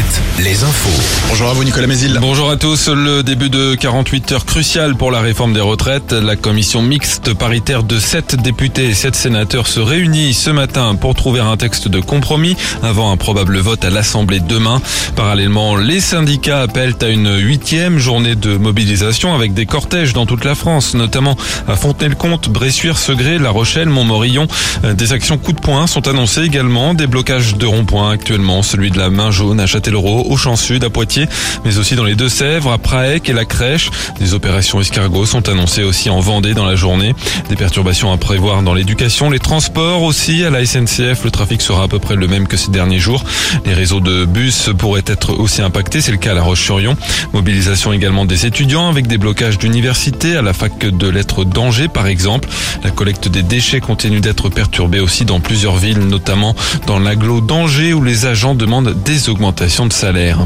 Alouette, les infos. Bonjour à vous Nicolas Mézil. Bonjour à tous. Le début de 48 heures crucial pour la réforme des retraites. La commission mixte paritaire de 7 députés et 7 sénateurs se réunit ce matin pour trouver un texte de compromis avant un probable vote à l'Assemblée demain. Parallèlement, les syndicats appellent à une huitième journée de mobilisation avec des cortèges dans toute la France, notamment à Fontenay-le-Comte, Bressuire, Segré, La Rochelle, Montmorillon. Des actions coup de poing sont annoncées également, des blocages de ronds-points actuellement, celui de la main jaune à Châtellerault, au Champ Sud, à Poitiers, mais aussi dans les Deux-Sèvres, à Praec et la Crèche. Des opérations escargots sont annoncées aussi en Vendée dans la journée. Des perturbations à prévoir dans l'éducation, les transports aussi. À la SNCF, le trafic sera à peu près le même que ces derniers jours. Les réseaux de bus pourraient être aussi impactés, c'est le cas à La Roche-sur-Yon. Mobilisation également des étudiants avec des blocages d'université à la fac de lettres d'Angers par exemple. La collecte des déchets continue d'être perturbée aussi dans plusieurs villes, notamment dans l'agglo d'Angers où les agents demandent des augmentations de salaire.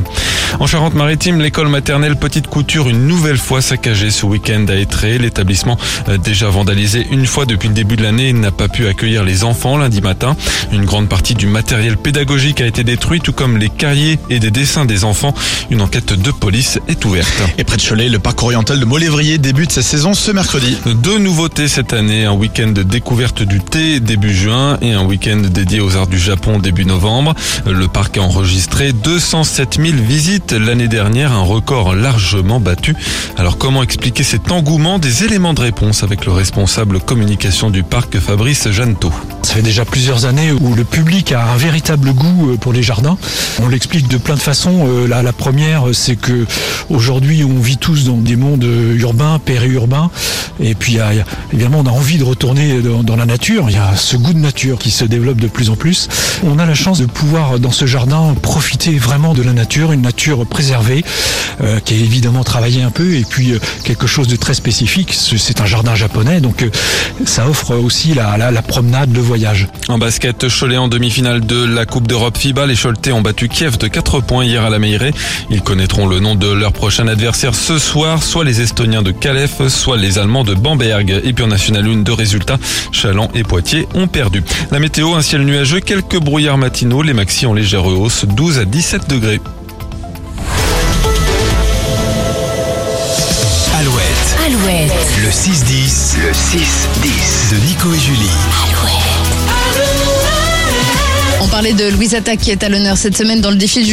En Charente-Maritime, l'école maternelle Petite Couture une nouvelle fois saccagée ce week-end à Étré. L'établissement euh, déjà vandalisé une fois depuis le début de l'année n'a pas pu accueillir les enfants lundi matin. Une grande partie du matériel pédagogique a été détruit, tout comme les cahiers et des dessins des enfants. Une enquête de police est ouverte. Et près de Cholet, le parc oriental de Molévrier débute sa saison ce mercredi. Deux nouveautés cette année, un week-end de découverte du thé début juin et un week-end dédié aux arts du Japon début novembre. Le parc a enregistré 207 000 visites l'année dernière, un record largement battu. Alors comment expliquer cet engouement Des éléments de réponse avec le responsable communication du parc Fabrice Jeannetot. Ça fait déjà plusieurs années où le public a un véritable goût euh, pour les jardins. On l'explique de plein de façons. Euh, La, première, c'est que aujourd'hui, on vit tous dans des mondes euh, urbains, périurbains. Et puis, évidemment, on a envie de retourner dans la nature. Il y a ce goût de nature qui se développe de plus en plus. On a la chance de pouvoir, dans ce jardin, profiter vraiment de la nature, une nature préservée, euh, qui est évidemment travaillée un peu, et puis euh, quelque chose de très spécifique. Ce- C'est un jardin japonais, donc euh, ça offre aussi la, promenade, le voyage. En basket, Cholet en demi-finale de la Coupe d'Europe FIBA, les Choletais ont battu Kiev de 4 points hier à la Meilleray. Ils connaîtront le nom de leur prochain adversaire ce soir, soit les Estoniens de Calef, soit les Allemands de Bamberg. Et puis en National 1, deux résultats, Chaland et Poitiers ont perdu. La météo, un ciel nuageux, quelques brouillards matinaux, les maxi en légère hausse, 12 à 17 degrés. Alouette, Alouette, le 6-10. Le 6-10. De Nico et Julie. On parlait de Louise Attaque qui est à l'honneur cette semaine dans le défi du jour.